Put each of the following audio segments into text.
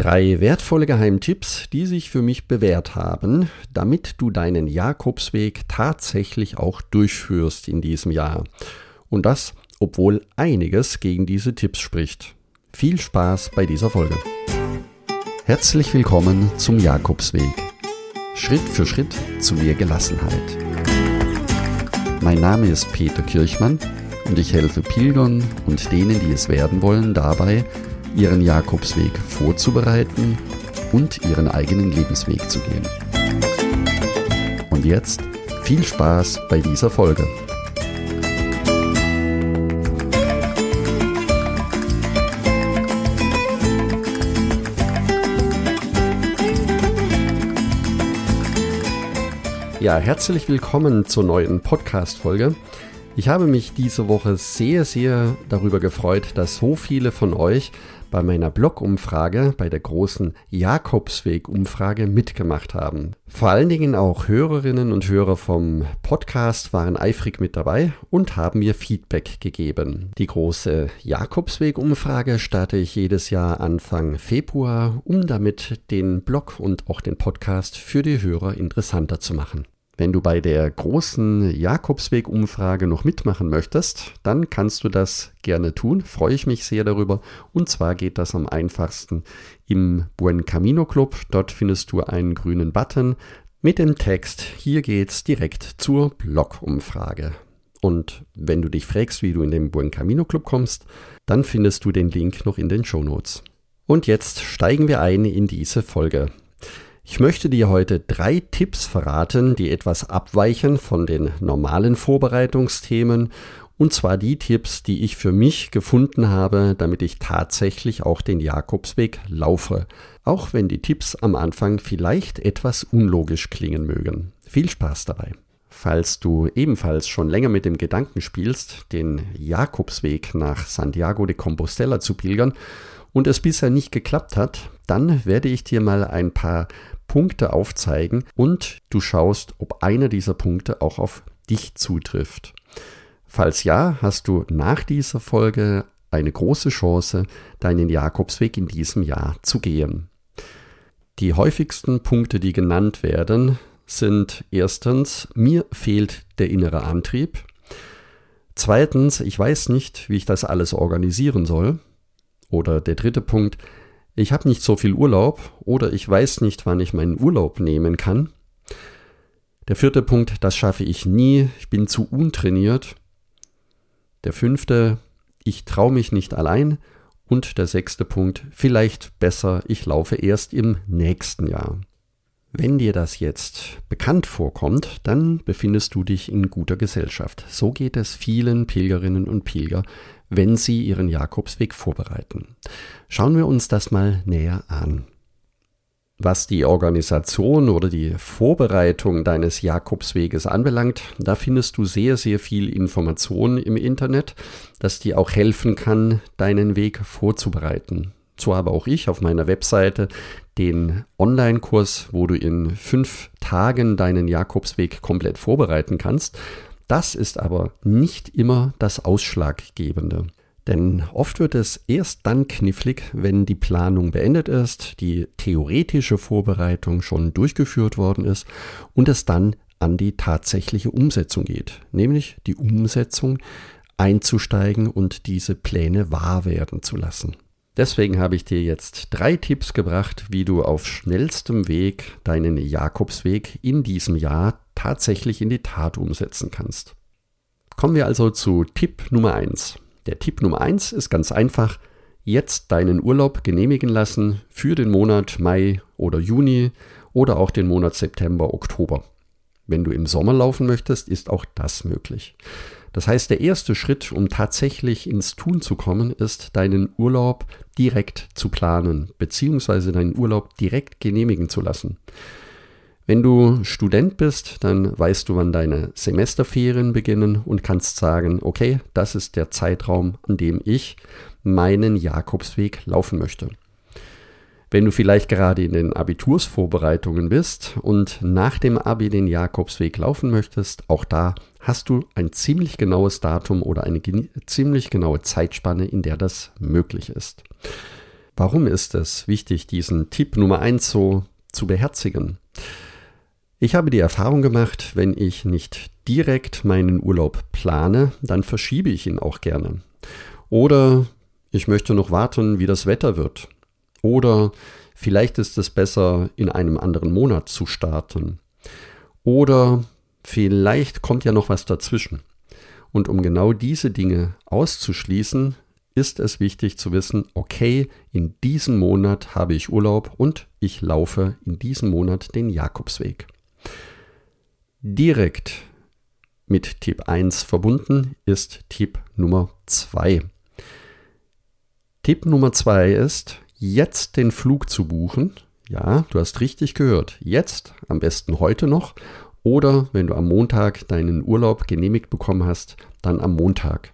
Drei wertvolle Geheimtipps, die sich für mich bewährt haben, damit du deinen Jakobsweg tatsächlich auch durchführst in diesem Jahr. Und das, obwohl einiges gegen diese Tipps spricht. Viel Spaß bei dieser Folge. Herzlich willkommen zum Jakobsweg. Schritt für Schritt zu mehr Gelassenheit. Mein Name ist Peter Kirchmann und ich helfe Pilgern und denen, die es werden wollen, dabei, ihren Jakobsweg vorzubereiten und ihren eigenen Lebensweg zu gehen. Und jetzt viel Spaß bei dieser Folge. Ja, herzlich willkommen zur neuen Podcast-Folge. Ich habe mich diese Woche sehr, sehr darüber gefreut, dass so viele von euch bei meiner Blog-Umfrage, bei der großen Jakobsweg-Umfrage mitgemacht haben. Vor allen Dingen auch Hörerinnen und Hörer vom Podcast waren eifrig mit dabei und haben mir Feedback gegeben. Die große Jakobsweg-Umfrage starte ich jedes Jahr Anfang Februar, um damit den Blog und auch den Podcast für die Hörer interessanter zu machen. Wenn du bei der großen Jakobsweg-Umfrage noch mitmachen möchtest, dann kannst du das gerne tun. Freue ich mich sehr darüber. Und zwar geht das am einfachsten im Buen Camino Club. Dort findest du einen grünen Button mit dem Text. Hier geht's direkt zur Blog-Umfrage. Und wenn du dich fragst, wie du in den Buen Camino Club kommst, dann findest du den Link noch in den Show Notes. Und jetzt steigen wir ein in diese Folge. Ich möchte dir heute drei Tipps verraten, die etwas abweichen von den normalen Vorbereitungsthemen, und zwar die Tipps, die ich für mich gefunden habe, damit ich tatsächlich auch den Jakobsweg laufe, auch wenn die Tipps am Anfang vielleicht etwas unlogisch klingen mögen. Viel Spaß dabei. Falls du ebenfalls schon länger mit dem Gedanken spielst, den Jakobsweg nach Santiago de Compostela zu pilgern und es bisher nicht geklappt hat, dann werde ich dir mal ein paar Punkte aufzeigen und du schaust, ob einer dieser Punkte auch auf dich zutrifft. Falls ja, hast du nach dieser Folge eine große Chance, deinen Jakobsweg in diesem Jahr zu gehen. Die häufigsten Punkte, die genannt werden, sind erstens, mir fehlt der innere Antrieb. Zweitens, ich weiß nicht, wie ich das alles organisieren soll. Oder der dritte Punkt, ich habe nicht so viel Urlaub oder ich weiß nicht, wann ich meinen Urlaub nehmen kann. Der vierte Punkt, das schaffe ich nie, ich bin zu untrainiert. Der fünfte, ich traue mich nicht allein. Und der sechste Punkt, vielleicht besser, ich laufe erst im nächsten Jahr. Wenn dir das jetzt bekannt vorkommt, dann befindest du dich in guter Gesellschaft. So geht es vielen Pilgerinnen und Pilger, wenn sie ihren Jakobsweg vorbereiten. Schauen wir uns das mal näher an. Was die Organisation oder die Vorbereitung deines Jakobsweges anbelangt, da findest du sehr, sehr viel Information im Internet, das dir auch helfen kann, deinen Weg vorzubereiten. So habe auch ich auf meiner Webseite den Online-Kurs, wo du in fünf Tagen deinen Jakobsweg komplett vorbereiten kannst. Das ist aber nicht immer das Ausschlaggebende. Denn oft wird es erst dann knifflig, wenn die Planung beendet ist, die theoretische Vorbereitung schon durchgeführt worden ist und es dann an die tatsächliche Umsetzung geht, nämlich die Umsetzung einzusteigen und diese Pläne wahr werden zu lassen. Deswegen habe ich dir jetzt drei Tipps gebracht, wie du auf schnellstem Weg deinen Jakobsweg in diesem Jahr tatsächlich in die Tat umsetzen kannst. Kommen wir also zu Tipp Nummer 1. Der Tipp Nummer 1 ist ganz einfach, jetzt deinen Urlaub genehmigen lassen für den Monat Mai oder Juni oder auch den Monat September, Oktober. Wenn du im Sommer laufen möchtest, ist auch das möglich. Das heißt, der erste Schritt, um tatsächlich ins Tun zu kommen, ist, deinen Urlaub direkt zu planen, beziehungsweise deinen Urlaub direkt genehmigen zu lassen. Wenn du Student bist, dann weißt du, wann deine Semesterferien beginnen und kannst sagen, okay, das ist der Zeitraum, an dem ich meinen Jakobsweg laufen möchte. Wenn du vielleicht gerade in den Abitursvorbereitungen bist und nach dem Abi den Jakobsweg laufen möchtest, auch da hast du ein ziemlich genaues Datum oder eine ziemlich genaue Zeitspanne, in der das möglich ist. Warum ist es wichtig, diesen Tipp Nummer 1 so zu beherzigen? Ich habe die Erfahrung gemacht, wenn ich nicht direkt meinen Urlaub plane, dann verschiebe ich ihn auch gerne. Oder ich möchte noch warten, wie das Wetter wird. Oder vielleicht ist es besser, in einem anderen Monat zu starten. Oder vielleicht kommt ja noch was dazwischen. Und um genau diese Dinge auszuschließen, ist es wichtig zu wissen, okay, in diesem Monat habe ich Urlaub und ich laufe in diesem Monat den Jakobsweg. Direkt mit Tipp 1 verbunden ist Tipp Nummer 2. Tipp Nummer 2 ist, jetzt den Flug zu buchen. Ja, du hast richtig gehört. Jetzt, am besten heute noch. Oder wenn du am Montag deinen Urlaub genehmigt bekommen hast, dann am Montag.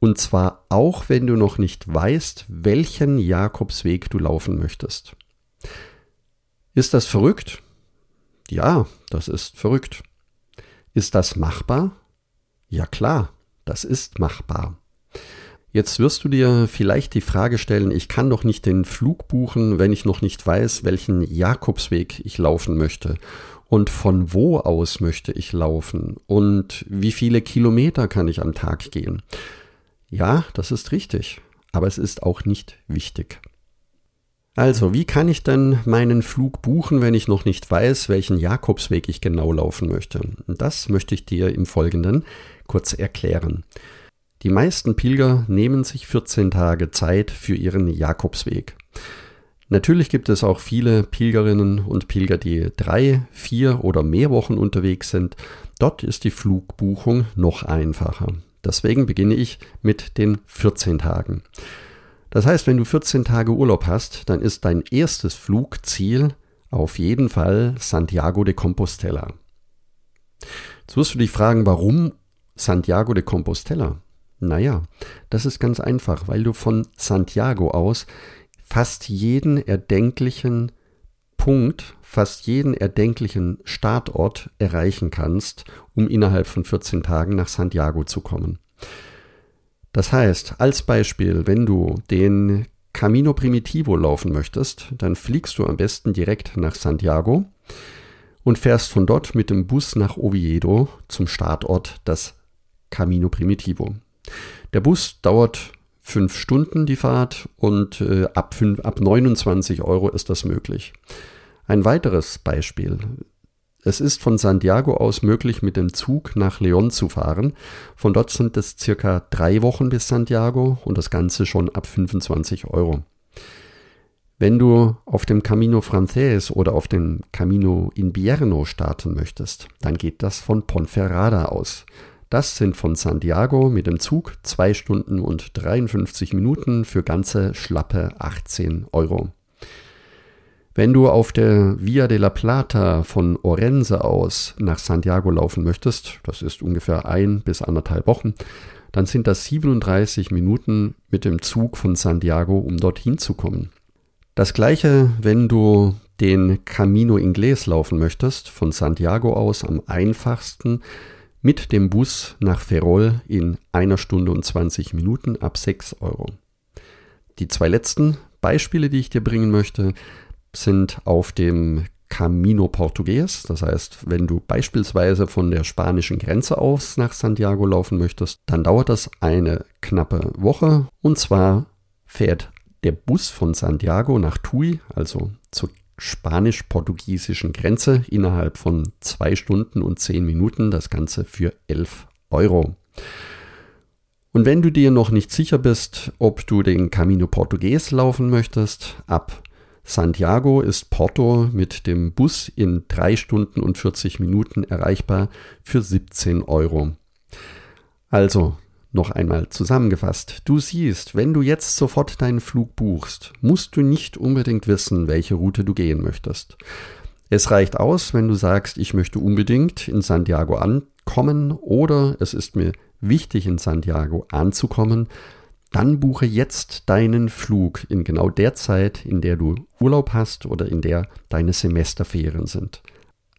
Und zwar auch, wenn du noch nicht weißt, welchen Jakobsweg du laufen möchtest. Ist das verrückt? Ja, das ist verrückt. Ist das machbar? Ja klar, das ist machbar. Jetzt wirst du dir vielleicht die Frage stellen, ich kann doch nicht den Flug buchen, wenn ich noch nicht weiß, welchen Jakobsweg ich laufen möchte und von wo aus möchte ich laufen und wie viele Kilometer kann ich am Tag gehen. Ja, das ist richtig, aber es ist auch nicht wichtig. Also, wie kann ich denn meinen Flug buchen, wenn ich noch nicht weiß, welchen Jakobsweg ich genau laufen möchte? Das möchte ich dir im Folgenden kurz erklären. Die meisten Pilger nehmen sich 14 Tage Zeit für ihren Jakobsweg. Natürlich gibt es auch viele Pilgerinnen und Pilger, die drei, vier oder mehr Wochen unterwegs sind. Dort ist die Flugbuchung noch einfacher. Deswegen beginne ich mit den 14 Tagen. Das heißt, wenn du 14 Tage Urlaub hast, dann ist dein erstes Flugziel auf jeden Fall Santiago de Compostela. Jetzt wirst du dich fragen, warum Santiago de Compostela? Naja, das ist ganz einfach, weil du von Santiago aus fast jeden erdenklichen Punkt, fast jeden erdenklichen Startort erreichen kannst, um innerhalb von 14 Tagen nach Santiago zu kommen. Das heißt, als Beispiel, wenn du den Camino Primitivo laufen möchtest, dann fliegst du am besten direkt nach Santiago und fährst von dort mit dem Bus nach Oviedo zum Startort das Camino Primitivo. Der Bus dauert fünf Stunden die Fahrt und äh, ab, fünf, ab 29 Euro ist das möglich. Ein weiteres Beispiel. Es ist von Santiago aus möglich, mit dem Zug nach León zu fahren. Von dort sind es circa drei Wochen bis Santiago und das Ganze schon ab 25 Euro. Wenn du auf dem Camino Frances oder auf dem Camino Invierno starten möchtest, dann geht das von Ponferrada aus. Das sind von Santiago mit dem Zug 2 Stunden und 53 Minuten für ganze schlappe 18 Euro. Wenn du auf der Via de la Plata von Orense aus nach Santiago laufen möchtest, das ist ungefähr ein bis anderthalb Wochen, dann sind das 37 Minuten mit dem Zug von Santiago, um dorthin zu kommen. Das gleiche, wenn du den Camino Inglés laufen möchtest, von Santiago aus am einfachsten mit dem Bus nach Ferrol in einer Stunde und 20 Minuten ab 6 Euro. Die zwei letzten Beispiele, die ich dir bringen möchte, sind auf dem Camino Portugues. Das heißt, wenn du beispielsweise von der spanischen Grenze aus nach Santiago laufen möchtest, dann dauert das eine knappe Woche. Und zwar fährt der Bus von Santiago nach Tui, also zur spanisch-portugiesischen Grenze, innerhalb von zwei Stunden und zehn Minuten. Das Ganze für 11 Euro. Und wenn du dir noch nicht sicher bist, ob du den Camino Portugues laufen möchtest, ab Santiago ist Porto mit dem Bus in 3 Stunden und 40 Minuten erreichbar für 17 Euro. Also, noch einmal zusammengefasst. Du siehst, wenn du jetzt sofort deinen Flug buchst, musst du nicht unbedingt wissen, welche Route du gehen möchtest. Es reicht aus, wenn du sagst, ich möchte unbedingt in Santiago ankommen oder es ist mir wichtig, in Santiago anzukommen, dann buche jetzt deinen Flug in genau der Zeit, in der du Urlaub hast oder in der deine Semesterferien sind.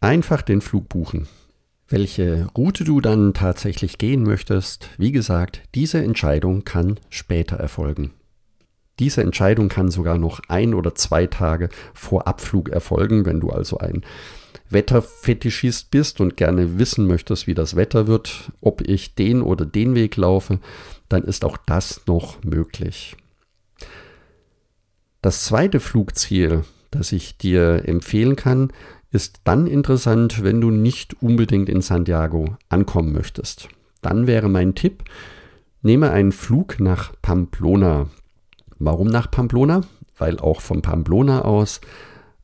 Einfach den Flug buchen. Welche Route du dann tatsächlich gehen möchtest, wie gesagt, diese Entscheidung kann später erfolgen. Diese Entscheidung kann sogar noch ein oder zwei Tage vor Abflug erfolgen, wenn du also ein Wetterfetischist bist und gerne wissen möchtest, wie das Wetter wird, ob ich den oder den Weg laufe, dann ist auch das noch möglich. Das zweite Flugziel, das ich dir empfehlen kann, ist dann interessant, wenn du nicht unbedingt in Santiago ankommen möchtest. Dann wäre mein Tipp, nehme einen Flug nach Pamplona. Warum nach Pamplona? Weil auch von Pamplona aus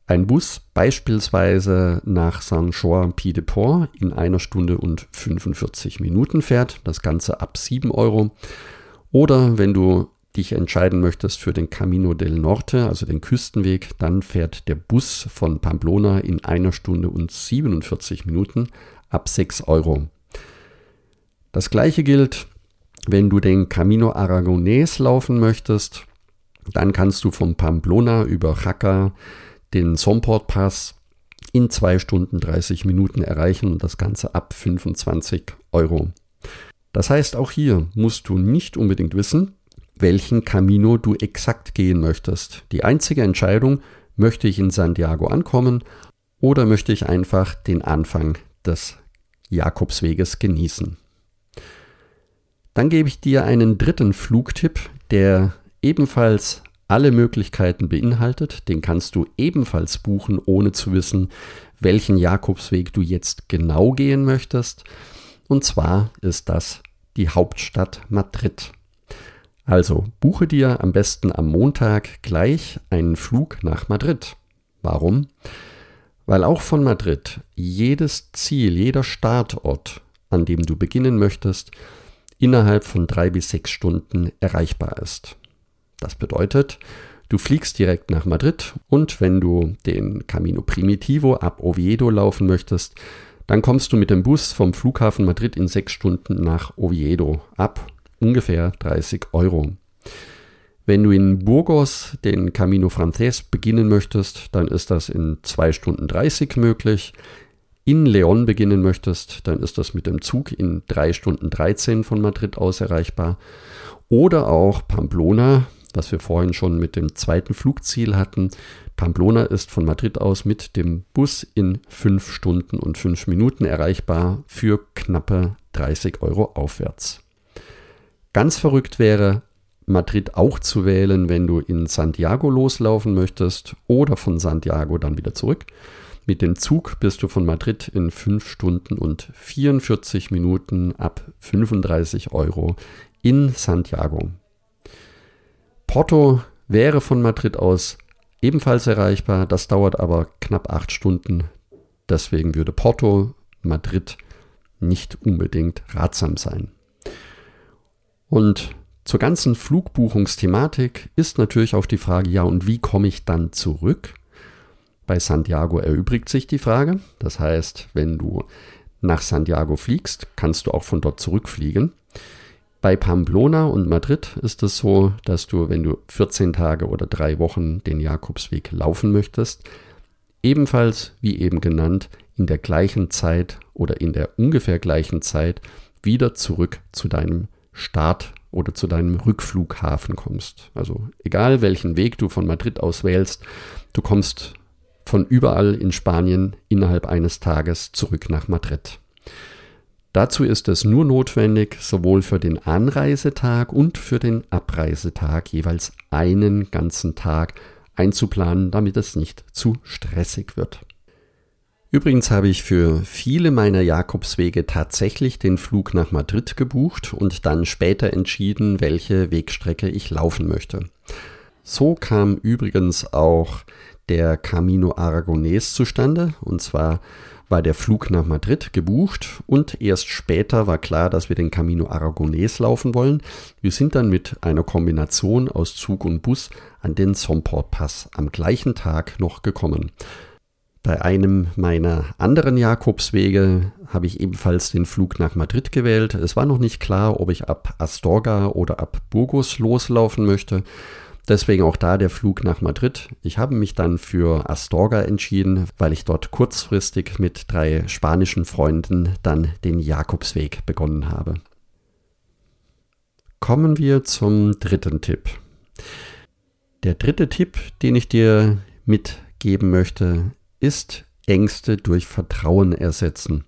ein Bus beispielsweise nach Saint-Jean-Pied-de-Port in einer Stunde und 45 Minuten fährt, das Ganze ab 7 Euro. Oder wenn du dich entscheiden möchtest für den Camino del Norte, also den Küstenweg, dann fährt der Bus von Pamplona in einer Stunde und 47 Minuten ab 6 Euro. Das gleiche gilt, wenn du den Camino Aragonés laufen möchtest, dann kannst du von Pamplona über Jaca den Somport Pass in 2 Stunden 30 Minuten erreichen und das Ganze ab 25 Euro. Das heißt, auch hier musst du nicht unbedingt wissen, welchen Camino du exakt gehen möchtest. Die einzige Entscheidung, möchte ich in Santiago ankommen oder möchte ich einfach den Anfang des Jakobsweges genießen. Dann gebe ich dir einen dritten Flugtipp, der ebenfalls alle Möglichkeiten beinhaltet. Den kannst du ebenfalls buchen, ohne zu wissen, welchen Jakobsweg du jetzt genau gehen möchtest. Und zwar ist das die Hauptstadt Madrid. Also buche dir am besten am Montag gleich einen Flug nach Madrid. Warum? Weil auch von Madrid jedes Ziel, jeder Startort, an dem du beginnen möchtest, innerhalb von drei bis sechs Stunden erreichbar ist. Das bedeutet, du fliegst direkt nach Madrid und wenn du den Camino Primitivo ab Oviedo laufen möchtest, dann kommst du mit dem Bus vom Flughafen Madrid in sechs Stunden nach Oviedo ab ungefähr 30 Euro. Wenn du in Burgos den Camino Frances beginnen möchtest, dann ist das in 2 Stunden 30 möglich. In León beginnen möchtest, dann ist das mit dem Zug in 3 Stunden 13 von Madrid aus erreichbar. Oder auch Pamplona, was wir vorhin schon mit dem zweiten Flugziel hatten. Pamplona ist von Madrid aus mit dem Bus in 5 Stunden und 5 Minuten erreichbar für knappe 30 Euro aufwärts. Ganz verrückt wäre, Madrid auch zu wählen, wenn du in Santiago loslaufen möchtest oder von Santiago dann wieder zurück. Mit dem Zug bist du von Madrid in 5 Stunden und 44 Minuten ab 35 Euro in Santiago. Porto wäre von Madrid aus ebenfalls erreichbar, das dauert aber knapp 8 Stunden. Deswegen würde Porto, Madrid nicht unbedingt ratsam sein. Und zur ganzen Flugbuchungsthematik ist natürlich auch die Frage, ja, und wie komme ich dann zurück? Bei Santiago erübrigt sich die Frage. Das heißt, wenn du nach Santiago fliegst, kannst du auch von dort zurückfliegen. Bei Pamplona und Madrid ist es so, dass du, wenn du 14 Tage oder drei Wochen den Jakobsweg laufen möchtest, ebenfalls, wie eben genannt, in der gleichen Zeit oder in der ungefähr gleichen Zeit wieder zurück zu deinem Start oder zu deinem Rückflughafen kommst. Also egal welchen Weg du von Madrid aus wählst, du kommst von überall in Spanien innerhalb eines Tages zurück nach Madrid. Dazu ist es nur notwendig, sowohl für den Anreisetag und für den Abreisetag jeweils einen ganzen Tag einzuplanen, damit es nicht zu stressig wird. Übrigens habe ich für viele meiner Jakobswege tatsächlich den Flug nach Madrid gebucht und dann später entschieden, welche Wegstrecke ich laufen möchte. So kam übrigens auch der Camino Aragonés zustande, und zwar war der Flug nach Madrid gebucht und erst später war klar, dass wir den Camino Aragonés laufen wollen. Wir sind dann mit einer Kombination aus Zug und Bus an den Somport Pass am gleichen Tag noch gekommen. Bei einem meiner anderen Jakobswege habe ich ebenfalls den Flug nach Madrid gewählt. Es war noch nicht klar, ob ich ab Astorga oder ab Burgos loslaufen möchte. Deswegen auch da der Flug nach Madrid. Ich habe mich dann für Astorga entschieden, weil ich dort kurzfristig mit drei spanischen Freunden dann den Jakobsweg begonnen habe. Kommen wir zum dritten Tipp. Der dritte Tipp, den ich dir mitgeben möchte, ist Ängste durch Vertrauen ersetzen.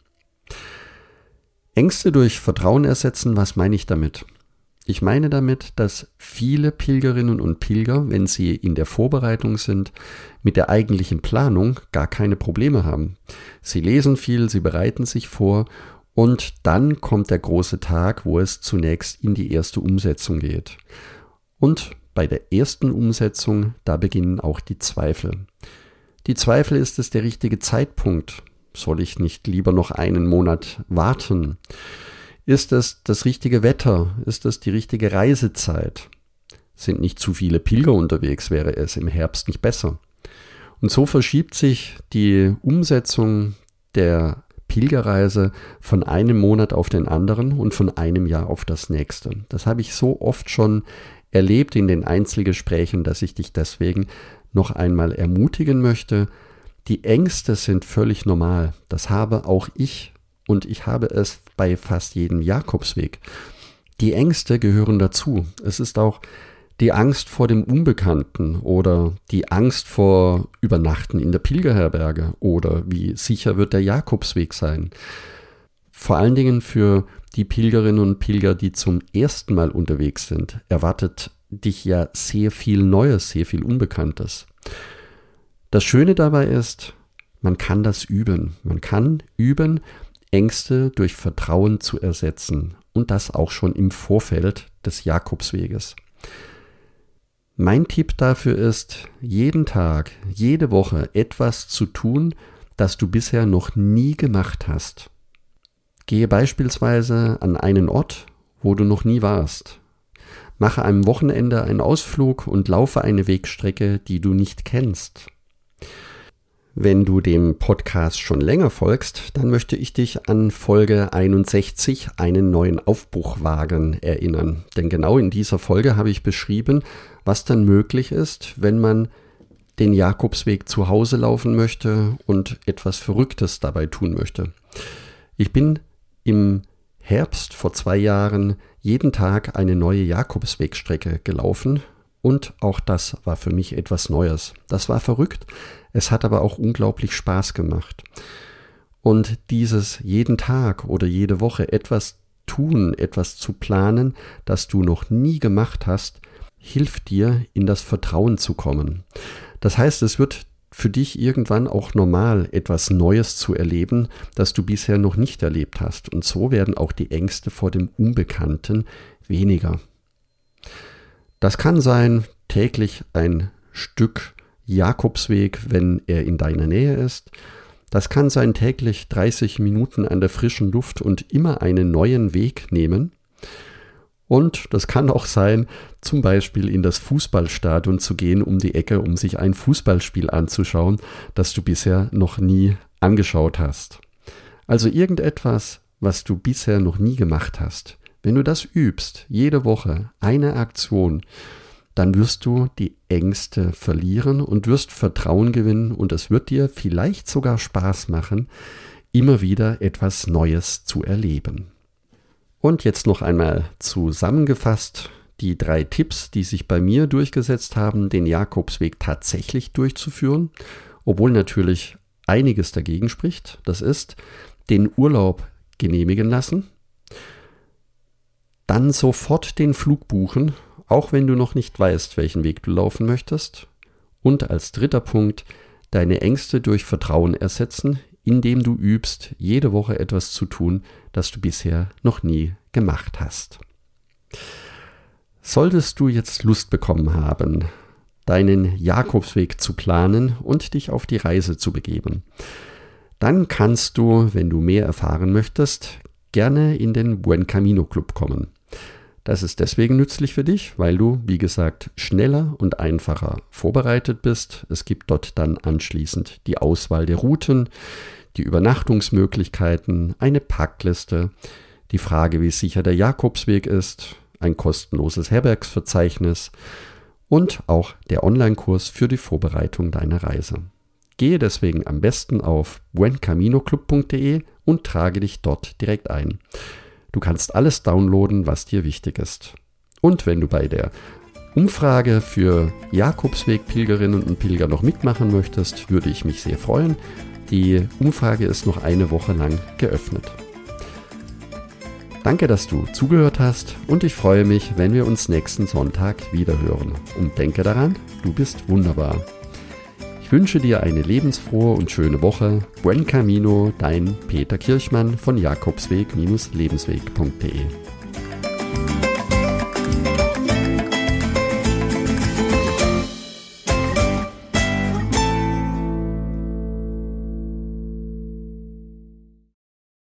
Ängste durch Vertrauen ersetzen, was meine ich damit? Ich meine damit, dass viele Pilgerinnen und Pilger, wenn sie in der Vorbereitung sind, mit der eigentlichen Planung gar keine Probleme haben. Sie lesen viel, sie bereiten sich vor und dann kommt der große Tag, wo es zunächst in die erste Umsetzung geht. Und bei der ersten Umsetzung, da beginnen auch die Zweifel. Die Zweifel, ist es der richtige Zeitpunkt? Soll ich nicht lieber noch einen Monat warten? Ist es das richtige Wetter? Ist es die richtige Reisezeit? Sind nicht zu viele Pilger unterwegs? Wäre es im Herbst nicht besser? Und so verschiebt sich die Umsetzung der Pilgerreise von einem Monat auf den anderen und von einem Jahr auf das nächste. Das habe ich so oft schon erlebt in den Einzelgesprächen, dass ich dich deswegen noch einmal ermutigen möchte. Die Ängste sind völlig normal. Das habe auch ich und ich habe es bei fast jedem Jakobsweg. Die Ängste gehören dazu. Es ist auch die Angst vor dem Unbekannten oder die Angst vor Übernachten in der Pilgerherberge oder wie sicher wird der Jakobsweg sein. Vor allen Dingen für die Pilgerinnen und Pilger, die zum ersten Mal unterwegs sind, erwartet dich ja sehr viel Neues, sehr viel Unbekanntes. Das Schöne dabei ist, man kann das üben. Man kann üben, Ängste durch Vertrauen zu ersetzen und das auch schon im Vorfeld des Jakobsweges. Mein Tipp dafür ist, jeden Tag, jede Woche etwas zu tun, das du bisher noch nie gemacht hast. Gehe beispielsweise an einen Ort, wo du noch nie warst. Mache am Wochenende einen Ausflug und laufe eine Wegstrecke, die du nicht kennst. Wenn du dem Podcast schon länger folgst, dann möchte ich dich an Folge 61 einen neuen Aufbruch wagen erinnern. Denn genau in dieser Folge habe ich beschrieben, was dann möglich ist, wenn man den Jakobsweg zu Hause laufen möchte und etwas Verrücktes dabei tun möchte. Ich bin im Herbst vor zwei Jahren jeden Tag eine neue Jakobswegstrecke gelaufen und auch das war für mich etwas Neues. Das war verrückt, es hat aber auch unglaublich Spaß gemacht. Und dieses jeden Tag oder jede Woche etwas tun, etwas zu planen, das du noch nie gemacht hast, hilft dir, in das Vertrauen zu kommen. Das heißt, es wird für dich irgendwann auch normal, etwas Neues zu erleben, das du bisher noch nicht erlebt hast. Und so werden auch die Ängste vor dem Unbekannten weniger. Das kann sein täglich ein Stück Jakobsweg, wenn er in deiner Nähe ist. Das kann sein täglich 30 Minuten an der frischen Luft und immer einen neuen Weg nehmen. Und das kann auch sein, zum Beispiel in das Fußballstadion zu gehen um die Ecke, um sich ein Fußballspiel anzuschauen, das du bisher noch nie angeschaut hast. Also irgendetwas, was du bisher noch nie gemacht hast. Wenn du das übst, jede Woche eine Aktion, dann wirst du die Ängste verlieren und wirst Vertrauen gewinnen und es wird dir vielleicht sogar Spaß machen, immer wieder etwas Neues zu erleben. Und jetzt noch einmal zusammengefasst die drei Tipps, die sich bei mir durchgesetzt haben, den Jakobsweg tatsächlich durchzuführen, obwohl natürlich einiges dagegen spricht. Das ist den Urlaub genehmigen lassen, dann sofort den Flug buchen, auch wenn du noch nicht weißt, welchen Weg du laufen möchtest. Und als dritter Punkt, deine Ängste durch Vertrauen ersetzen, indem du übst, jede Woche etwas zu tun, das du bisher noch nie gemacht hast. Solltest du jetzt Lust bekommen haben, deinen Jakobsweg zu planen und dich auf die Reise zu begeben, dann kannst du, wenn du mehr erfahren möchtest, gerne in den Buen Camino Club kommen. Das ist deswegen nützlich für dich, weil du, wie gesagt, schneller und einfacher vorbereitet bist. Es gibt dort dann anschließend die Auswahl der Routen, die Übernachtungsmöglichkeiten, eine Packliste, die Frage, wie sicher der Jakobsweg ist, ein kostenloses Herbergsverzeichnis und auch der Online-Kurs für die Vorbereitung deiner Reise. Gehe deswegen am besten auf buencaminoclub.de und trage dich dort direkt ein. Du kannst alles downloaden, was dir wichtig ist. Und wenn du bei der Umfrage für Jakobsweg-Pilgerinnen und Pilger noch mitmachen möchtest, würde ich mich sehr freuen. Die Umfrage ist noch eine Woche lang geöffnet. Danke, dass du zugehört hast und ich freue mich, wenn wir uns nächsten Sonntag wiederhören. Und denke daran, du bist wunderbar. Wünsche dir eine lebensfrohe und schöne Woche. Buen Camino, dein Peter Kirchmann von Jakobsweg-lebensweg.de.